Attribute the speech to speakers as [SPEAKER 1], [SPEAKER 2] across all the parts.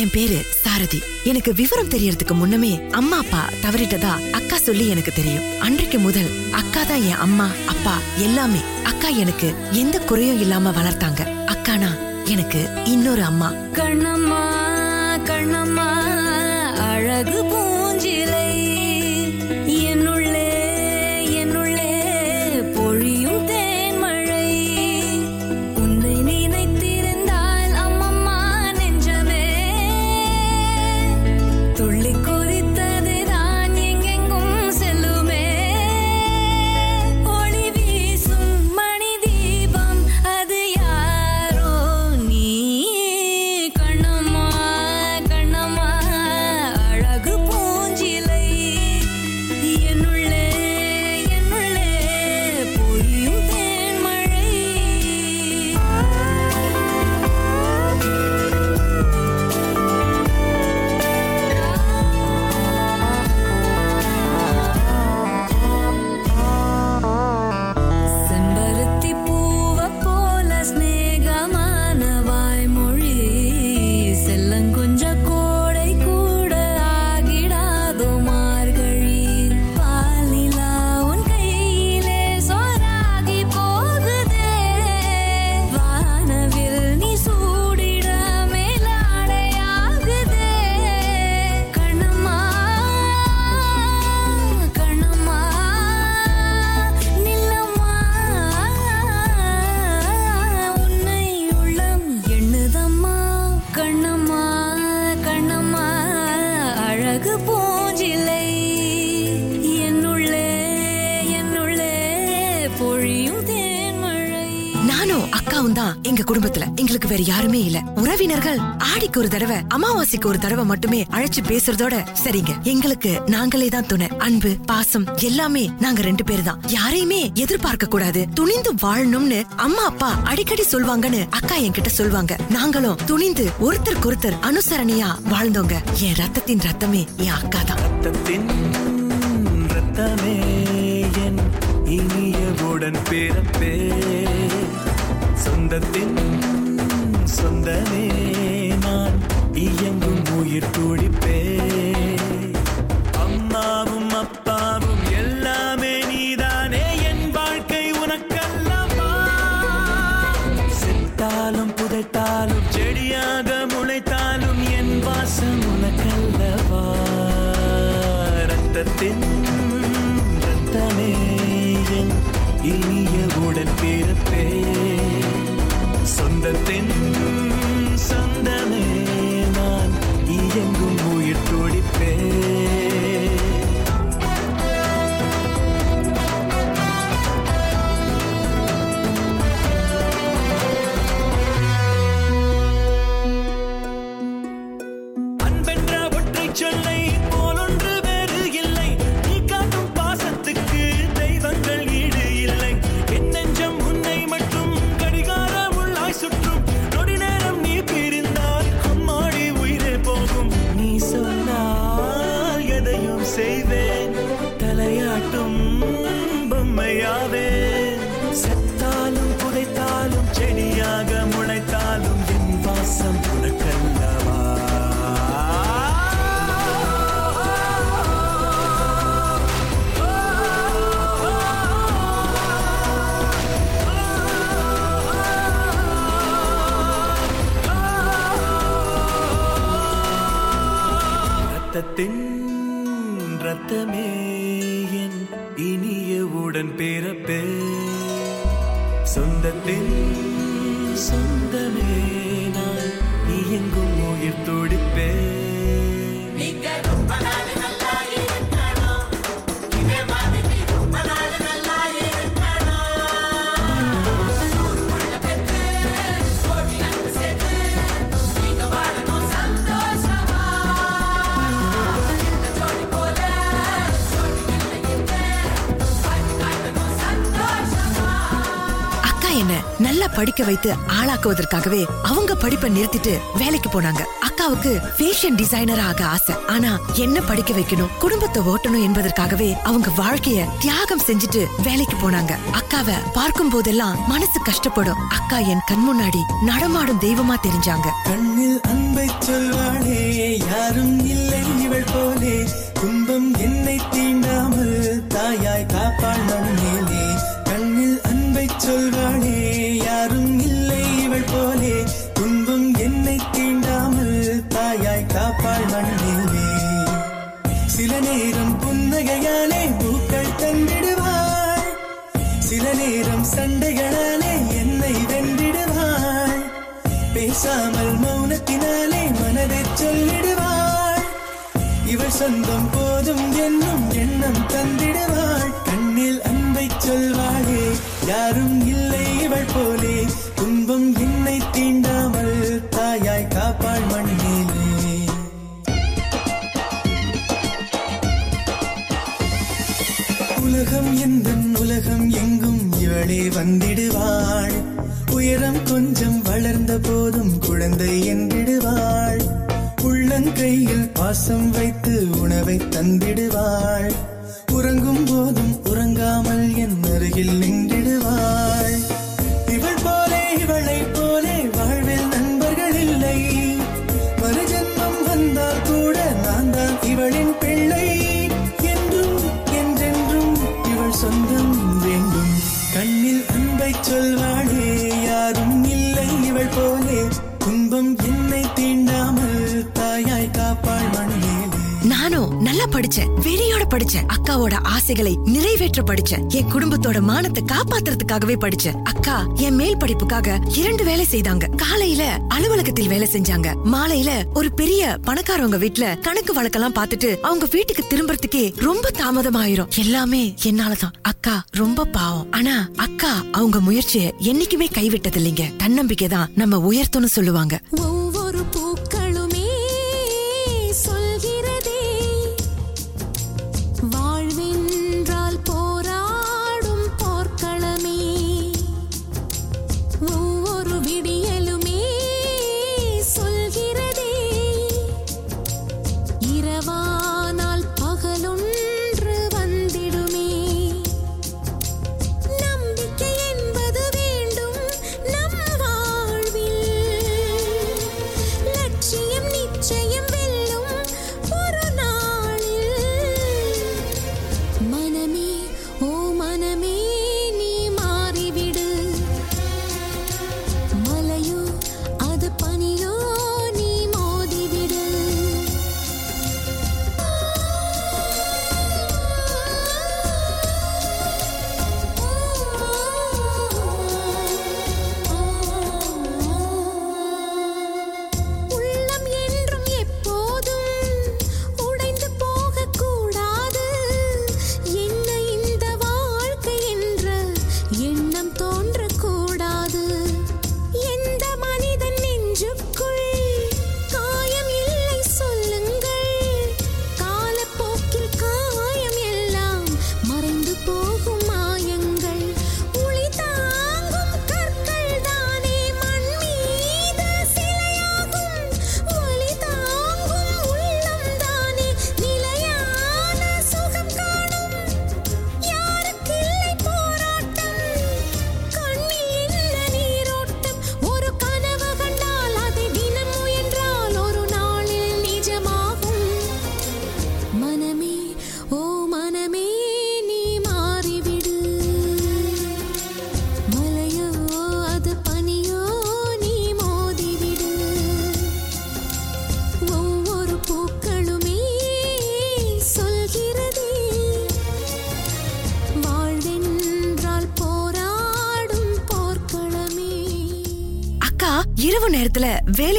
[SPEAKER 1] என் பேரு சாரதி. எனக்கு விவரம் தெரியறதுக்கு முன்னமே அம்மா அப்பா தவறிட்டதா அக்கா சொல்லி எனக்கு தெரியும். அன்றைக்கு முதல் அக்கா தான் என் அம்மா அப்பா எல்லாமே அக்கா எனக்கு எந்த குறையும் இல்லாம வளர்த்தாங்க. அக்கானா எனக்கு இன்னொரு அம்மா.
[SPEAKER 2] கண்ணம்மா கண்ணம்மா அழகு பூஞ்சிலே
[SPEAKER 1] யாருமே இல்ல. உறவினர்கள் ஆடிக்கு ஒரு தடவை அமாவாசைக்கு ஒரு தடவை மட்டுமே அழைச்சு பேசுறதோட சரிங்க. எங்களுக்கு நாங்களே தான் துணை. அன்பு பாசம் எல்லாமே நாங்க ரெண்டு பேர் தான். யாரையுமே எதிர்பார்க்க கூடாது. துணிந்து வாழணும்னு அம்மா அப்பா அடிக்கடி சொல்வாங்கன்னு அக்கா என்கிட்ட சொல்வாங்க. நாங்களும் துணிந்து ஒருத்தருக்கு ஒருத்தர் அனுசரணையா வாழ்ந்தோங்க. என் ரத்தத்தின் ரத்தமே என் அக்கா தான்.
[SPEAKER 3] ரத்தத்தின் ரத்தமே என் இனிய உடன் பிறப்பே பாதமே என் இனிய உடன் பிறப்பே.
[SPEAKER 1] படிக்க வைத்து ஆளாக்குவதற்காகவே அவங்க படிப்பை நிறுத்திட்டு வேலைக்கு போனாங்க. அக்காவுக்கு ஃபேஷன் டிசைனர் ஆக ஆசை. ஆனா என்ன படிக்க வைக்கணும் குடும்பத்தை ஓட்டணும் என்பதற்காகவே அவங்க வாழ்க்கைய தியாகம் செஞ்சுட்டு வேலைக்கு போனாங்க. அக்காவை பார்க்கும் போதெல்லாம் மனசு கஷ்டப்படும். அக்கா என் கண் முன்னாடி நடமாடும் தெய்வமா தெரிஞ்சாங்க.
[SPEAKER 4] கண்ணில் அன்பை சொல்வாளே யாரும் இல்லை இவள் போலே. துன்பம் என்னை தீண்டாமல் தாயாய் காப்பாள் மண்ணிலே சொல்வாளே யாரும் இல்லை இவள் போலே. துன்பம் என்னை தீண்டாமல் தாயாய் காப்பாள் மண்ணிலே சில நேரம் புன்னகையாலே பூக்கள் தந்திடுவாள் சில நேரம் சண்டைகளாலே என்னை வென்றிடுவாள் பேசாமல் மௌனத்தினாலே மனதை சொல்லிடுவாள் இவள் சொந்தம் போதும் என்னும் எண்ணம் தந்திடுவாள். கண்ணில் அன்பை சொல்வாளே. யாரும் இல்லை இவள் போலே. துன்பம் என்னை தீண்டாமல் தாயாய் காப்பாள் மண்ணிலே உலகம் எந்த உலகம் எங்கும் இவளே வந்திடுவாள். உயரம் கொஞ்சம் வளர்ந்த போதும் குழந்தை என்றிடுவாள். உள்ளங்கையில் பாசம் வைத்து உணவை தந்திடுவாள். உறங்கும் போதும் உறங்காமல் என் அருகில்
[SPEAKER 1] நின்றிடுவார் படிச்சேன் வெறியோட படிச்சேன். அக்காவோட ஆசைகளை நிறைவேற்ற படிச்சேன். என் குடும்பத்தோட மானத்தை காப்பாத்துறதுக்காகவே படிச்சேன். அக்கா என் மேல் படிப்புக்காக இரண்டு வேலை செய்தாங்க. காலையில அலுவலகத்தில் வேலை செஞ்சாங்க. மாலையில ஒரு பெரிய பணக்காரவங்க வீட்டுல கணக்கு வழக்கெல்லாம் பாத்துட்டு அவங்க வீட்டுக்கு திரும்புறதுக்கே ரொம்ப தாமதமாயிரும். எல்லாமே என்னாலதான். அக்கா ரொம்ப பாவம். ஆனா அக்கா அவங்க முயற்சியை என்னைக்குமே கைவிட்டது இல்லைங்க தன்னம்பிக்கை தான் நம்ம உயர்த்தும்னு சொல்லுவாங்க.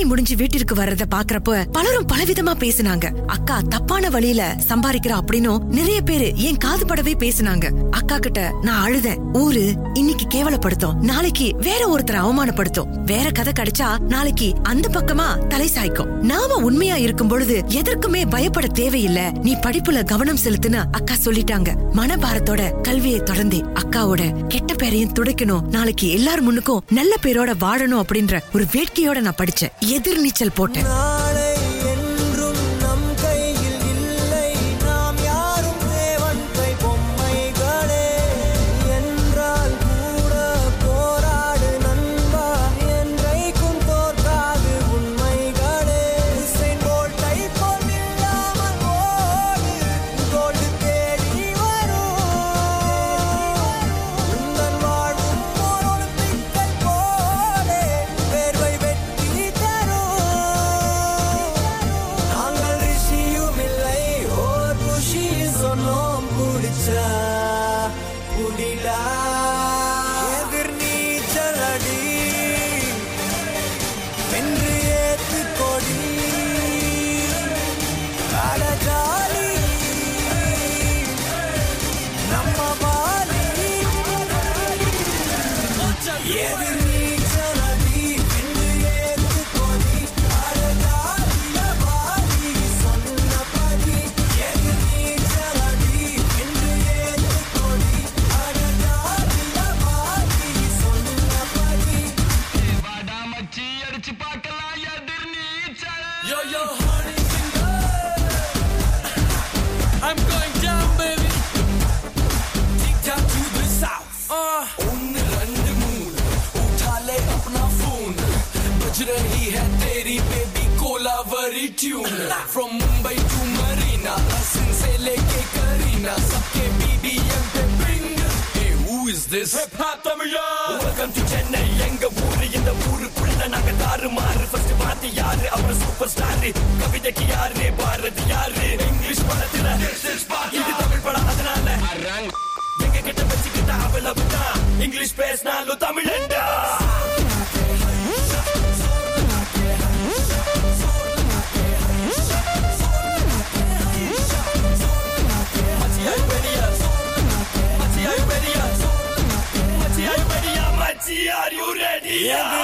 [SPEAKER 1] வேலை முடிஞ்சு வீட்டிற்கு வர்றத பாக்குறப்ப பலரும் பலவிதமா பேசினாங்க. அக்கா தப்பான வழியில சம்பாதிக்கிறா அப்படின்னு நிறைய பேரு என் காது படவே பேசினாங்க. அக்கா கிட்ட நான் அழுதேன். ஊரு இன்னைக்கு கேவலப்படுத்தும். நாளைக்கு வேற ஒருத்தரை அவமானப்படுத்தும். வேற கதை கிடைச்சா நாளைக்கு அந்த பக்கமா தலை சாய்க்கும். நாம உண்மையா இருக்கும் பொழுது எதற்குமே பயப்பட தேவையில்ல. நீ படிப்புல கவனம் செலுத்துன்னு அக்கா சொல்லிட்டாங்க. மனபாரத்தோட கல்வியை தொடர்ந்து அக்காவோட கெட்ட பேரையும் துடைக்கணும். நாளைக்கு எல்லார் முன்னுக்கும் நல்ல பேரோட வாழணும் அப்படின்ற ஒரு வேட்கையோட நான் படிச்சேன். எதிர்நீச்சல் போட்டேன்.
[SPEAKER 5] from Mumbai to Marina Hasan से लेके करीना सबके बीबीएम पे bring hey who is this hip hop Tamizha welcome to chennai எங்க ஊரு இந்த ஊருக்குள்ள நாங்க தாறு மாறு ஃபர்ஸ்ட் பாத்து யாரு அப்புறம் சூப்பர் ஸ்டார் கவிதைக்கு யாரு பாரதி யாரு இங்கிலீஷ் படத்துல இது தமிழ் படம் அதனால எங்க கிட்ட வச்சுக்கிட்ட அவ்வளவுதான் இங்கிலீஷ் பேசினாலும் தமிழண்டா மச்சியாய்
[SPEAKER 1] Yeah!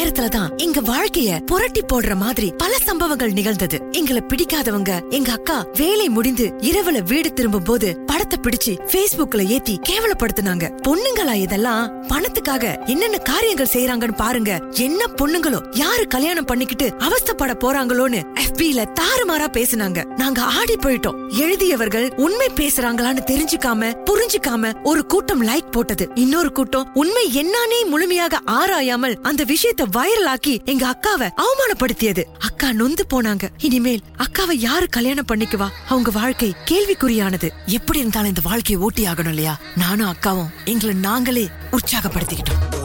[SPEAKER 1] நேரத்துல தான் எங்க வாழ்க்கைய புரட்டி போடுற மாதிரி பல சம்பவங்கள் நிகழ்ந்தது. எங்களை பிடிக்காதவங்க எங்க அக்கா வேலை முடிந்து இரவுல வீடு திரும்பும் போது படத்தை பிடிச்சு பேஸ்புக்ல ஏத்தி கேவலப்படுத்தினாங்க. பொண்ணுங்களா இதெல்லாம்? பணத்துக்காக என்னென்ன காரியங்கள் செய்யறாங்கன்னு பாருங்க. என்ன பொண்ணுங்களோ யாரு கல்யாணம் பண்ணிக்கிட்டு அவஸ்தப்பட போறாங்களோன்னு FB-ல தாறுமாறா பேசுனாங்க. நாங்க ஆடி போயிட்டோம். எழுதியவர்கள் உண்மை பேசுறாங்களான்னு தெரிஞ்சுக்காம புரிஞ்சுக்காம ஒரு கூட்டம் லைக் போட்டது. இன்னொரு கூட்டம் உண்மை என்னானே முழுமையாக ஆராயாமல் அந்த விஷயத்தை வைரல் ஆக்கி எங்க அக்காவை அவமானப்படுத்தியது. அக்கா நொந்து போனாங்க. இனிமேல் அக்காவை யாரு கல்யாணம் பண்ணிக்குவா அவங்க வாழ்க்கை கேள்விக்குறியானது. எப்படி இருந்தாலும் இந்த வாழ்க்கையை ஓட்டி ஆகணும் இல்லையா? நானும் அக்காவும் எங்களை நாங்களே உற்சாகப்படுத்திக்கிட்டோம்.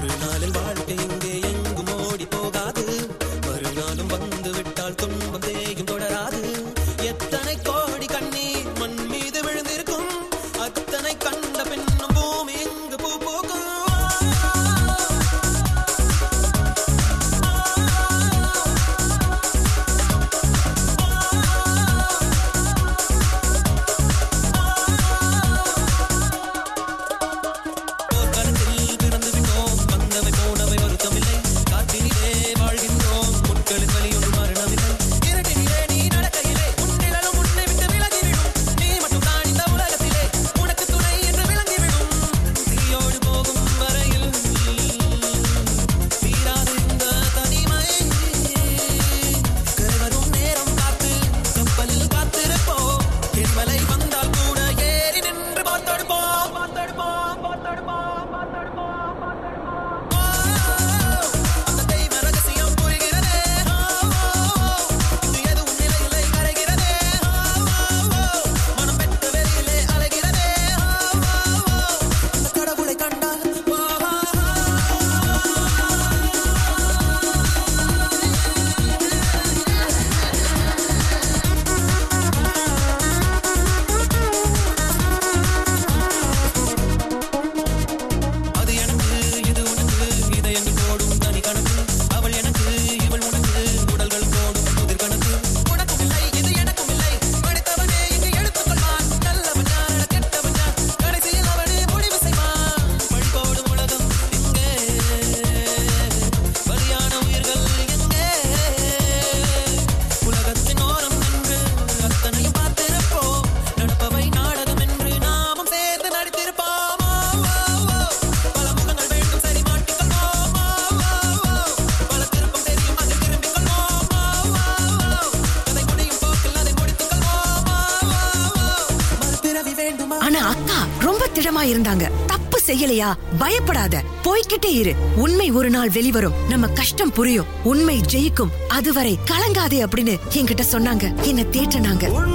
[SPEAKER 6] ஆனா அக்கா ரொம்ப திடமா
[SPEAKER 1] இருந்தாங்க. தப்பு செய்யலையா? பயப்படாத. போய்கிட்டே இரு. உண்மை ஒரு நாள் வெளிவரும். நம்ம கஷ்டம் புரியும். உண்மை ஜெயிக்கும். அதுவரை கலங்காதே அப்படின்னு என்கிட்ட சொன்னாங்க. என்ன
[SPEAKER 3] தேட்டனாங்க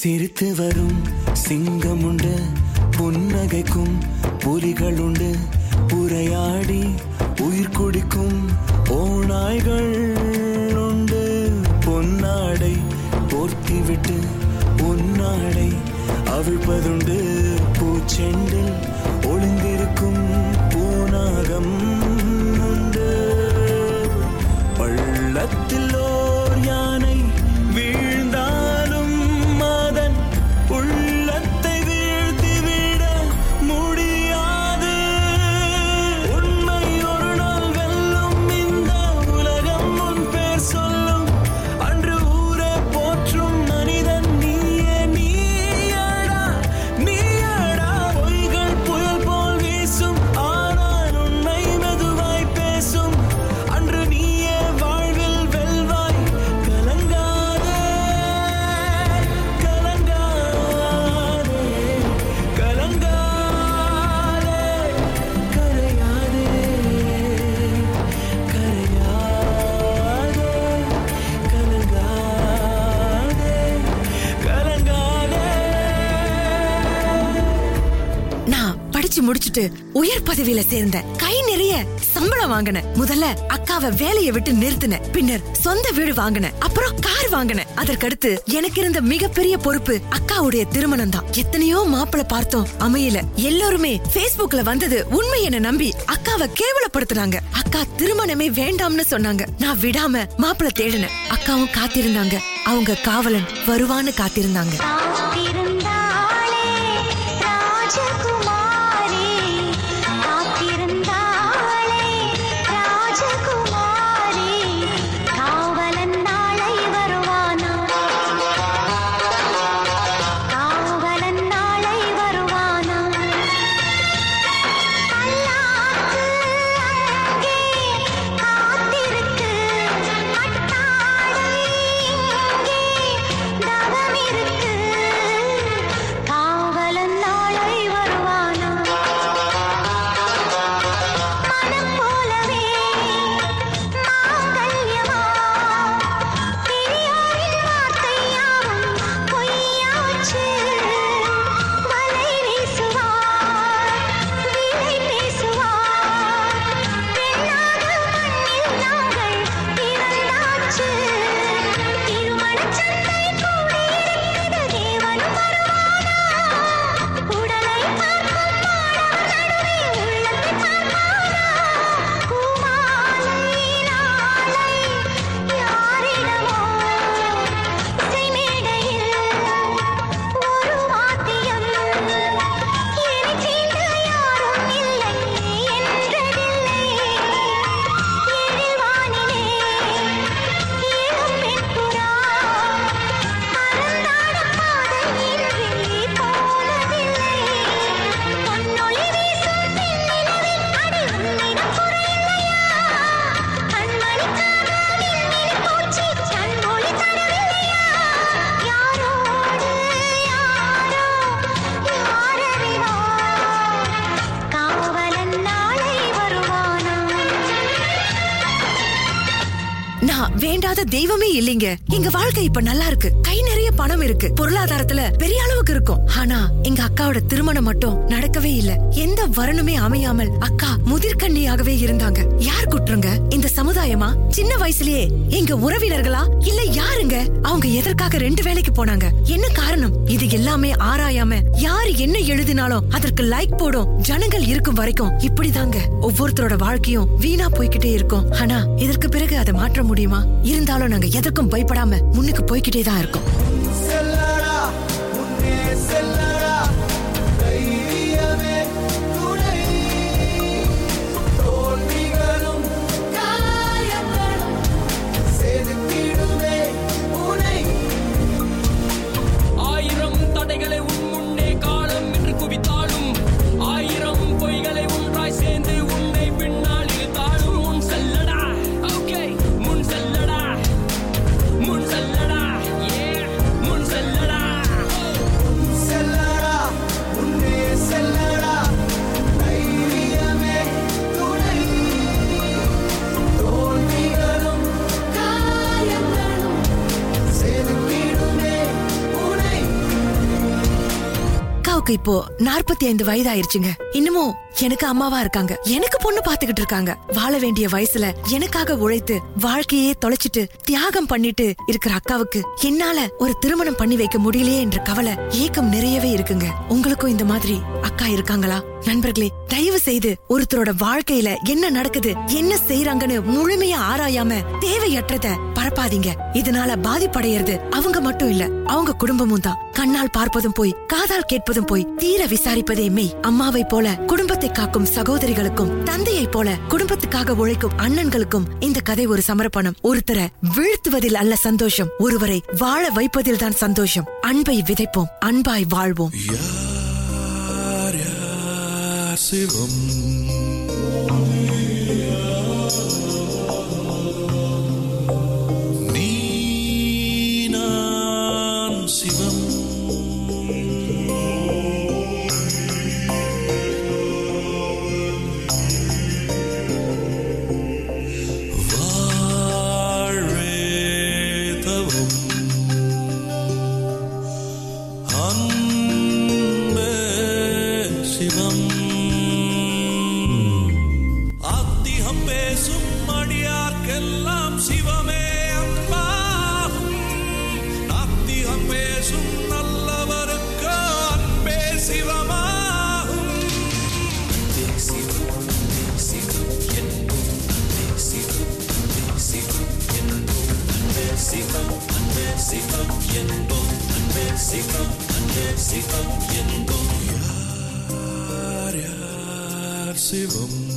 [SPEAKER 3] சிரித்து வரும் சிங்கம் உண்டு புன்னகைக்கும் புலிகள் உண்டு உரையாடி உயிர் குடிக்கும் ஓநாய்கள் உண்டு. பொன்னாடை போர்த்திவிட்டு பொன்னாடை அவிழ்ப்பதுண்டு. பூச்செண்டில்
[SPEAKER 1] படிச்சுட்டு உயர் பதவியில சேர்ந்தேன் கை நிறைய சம்பளம் வாங்கினேன் முதல்ல அக்காவை வேலையை விட்டு நிறுத்தினேன் பின்னர் சொந்த வீடு வாங்கின. அப்புறம் கார் வாங்கின. அதற்கடுத்து எனக்கு இருந்த மிகப்பெரிய பொறுப்பு அக்காவுடைய திருமணம் தான் எத்தனையோ மாப்பிளை பார்த்தோம். அமையல. எல்லாருமே பேஸ்புக்ல வந்தது உண்மை என நம்பி அக்காவை கேவலப்படுத்துனாங்க. அக்கா திருமணமே வேண்டாம்னு சொன்னாங்க. நான் விடாம மாப்பிளை தேடினேன். அக்காவும் காத்திருந்தாங்க. அவங்க காவலன் வருவான்னு காத்திருந்தாங்க. இல்லாத தெய்வமே இல்லைங்க. எங்க வாழ்க்கை இப்ப நல்லா இருக்கு. கை நிறைய பணம் இருக்கு. பொருளாதாரத்துல பெரிய அளவுக்கு இருக்கும். ஆனா எங்க அக்காவோட திருமணம் மட்டும் நடக்கவே இல்ல. எந்த வரணுமே அமையாமல் அக்கா முதிர்கண்ணியாகவே இருந்தாங்க. யார் குற்றங்க? இந்த சமுதாயமா? சின்ன வயசுலயே எங்க உறவினர்களா? இல்ல யாருங்க? அவங்க எதற்காக ரெண்டு வேலைக்கு போனாங்க? என்ன காரணம்? இது எல்லாமே ஆராயாம யாரு என்ன எழுதினாலும் அதற்கு லைக் போடும் ஜனங்கள் இருக்கும் வரைக்கும் இப்படிதாங்க. ஒவ்வொருத்தரோட வாழ்க்கையும் வீணா போய்கிட்டே இருக்கும். ஆனா இதற்கு பிறகு அதை மாற்ற முடியுமா? இருந்தாலும் நாங்க எதற்கும் பயப்படாம முன்னுக்கு போய்கிட்டே தான் இருக்கோம். அக்காவுக்கு இப்போ நாற்பத்தி ஐந்து வயதாயிருச்சுங்க. இன்னமும் எனக்கு அம்மாவா இருக்காங்க. எனக்கு பொண்ணு பாத்துக்கிட்டு இருக்காங்க. வாழ வேண்டிய வயசுல எனக்காக உழைத்து வாழ்க்கையே தொலைச்சிட்டு தியாகம் பண்ணிட்டு இருக்கிற அக்காவுக்கு என்னால ஒரு திருமணம் பண்ணி வைக்க முடியலையே என்ற கவலை ஏக்கம் நிறையவே இருக்குங்க. உங்களுக்கும் இந்த மாதிரி அக்கா இருக்காங்களா? நண்பர்களே தயவு செய்து ஒருத்தரோட வாழ்க்கையில என்ன நடக்குது என்ன செய்யறாங்கன்னு முழுமையா ஆராயாம தேவையற்றத பரப்பாதீங்க. இதனால பாதிப்படையறது அவங்க மட்டும் இல்ல அவங்க குடும்பமும் தான். கண்ணால் பார்ப்பதும் போய் காதால் கேட்பதும் போய் தீர விசாரிப்பதே மெய். அம்மாவை போல குடும்பத்தை காக்கும் சகோதரிகளுக்கும் தந்தையை போல குடும்பத்துக்காக உழைக்கும் அண்ணன்களுக்கும் இந்த கதை ஒரு சமர்ப்பணம். ஒருத்தரை வீழ்த்துவதில் அல்ல சந்தோஷம் ஒருவரை வாழ வைப்பதில் தான் சந்தோஷம். அன்பை விதைப்போம் அன்பாய் வாழ்வோம்.
[SPEAKER 3] சிவம்? யார் யார் சிவம் நீ